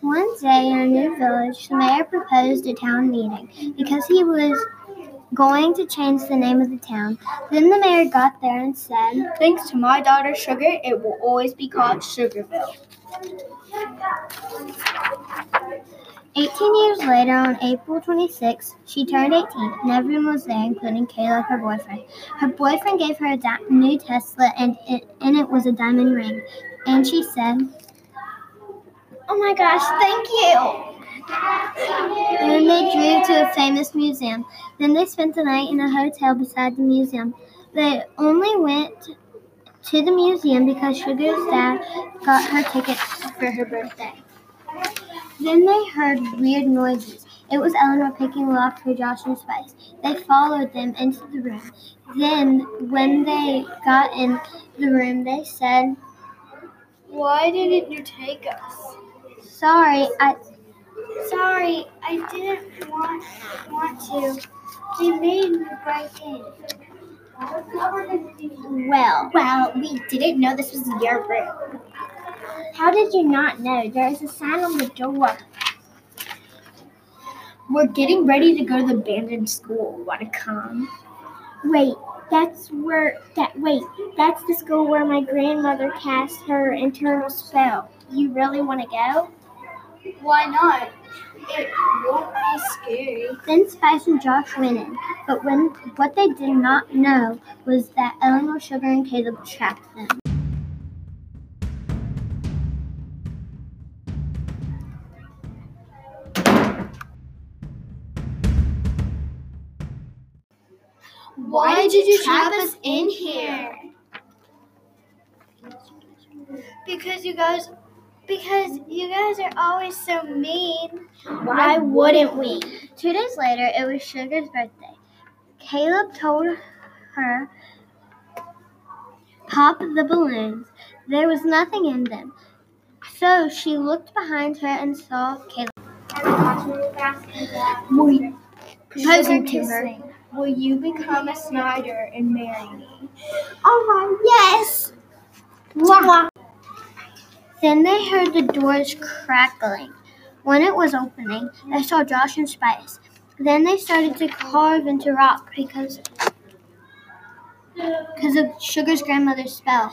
One day in a new village, the mayor proposed a town meeting because he was going to change the name of the town. Then the mayor got there and said, Thanks to my daughter Sugar, it will always be called Sugarville. 18 years later, on April 26, she turned 18, and everyone was there, including Caleb, her boyfriend. Her boyfriend gave her a di- new Tesla, and it, in it was a diamond ring. And she said, Oh my gosh, thank you! Then they drove to a famous museum. Then they spent the night in a hotel beside the museum. They only went to the museum because Sugar's dad got her tickets for her birthday. Then they heard weird noises. It was Eleanor picking locks for Josh and Spice. They followed them into the room. Then, when they got in the room, they said, Why didn't you take us? Sorry, I Sorry, I didn't want want to. They made me break in. well. Well, we didn't know this was your room. How did you not know? There is a sign on the door. We're getting ready to go to the abandoned school. Want to come? Wait, that's where that wait, that's the school where my grandmother cast her internal spell. You really want to go? Why not? It won't be scary. Then Spice and Josh went in, but when what they did not know was that Eleanor, Sugar, and Caleb trapped them. Why did you trap us in here? Because you guys, because you guys are always so mean. Why wouldn't we? Two days later, it was Sugar's birthday. Caleb told her, Pop the balloons. There was nothing in them. So she looked behind her and saw Caleb. Proposing to her. Will you become a Snyder and marry me? Oh my, yes! Then they heard the doors crackling. When it was opening, they saw Josh and Spice. Then they started to carve into rock because because of Sugar's grandmother's spell.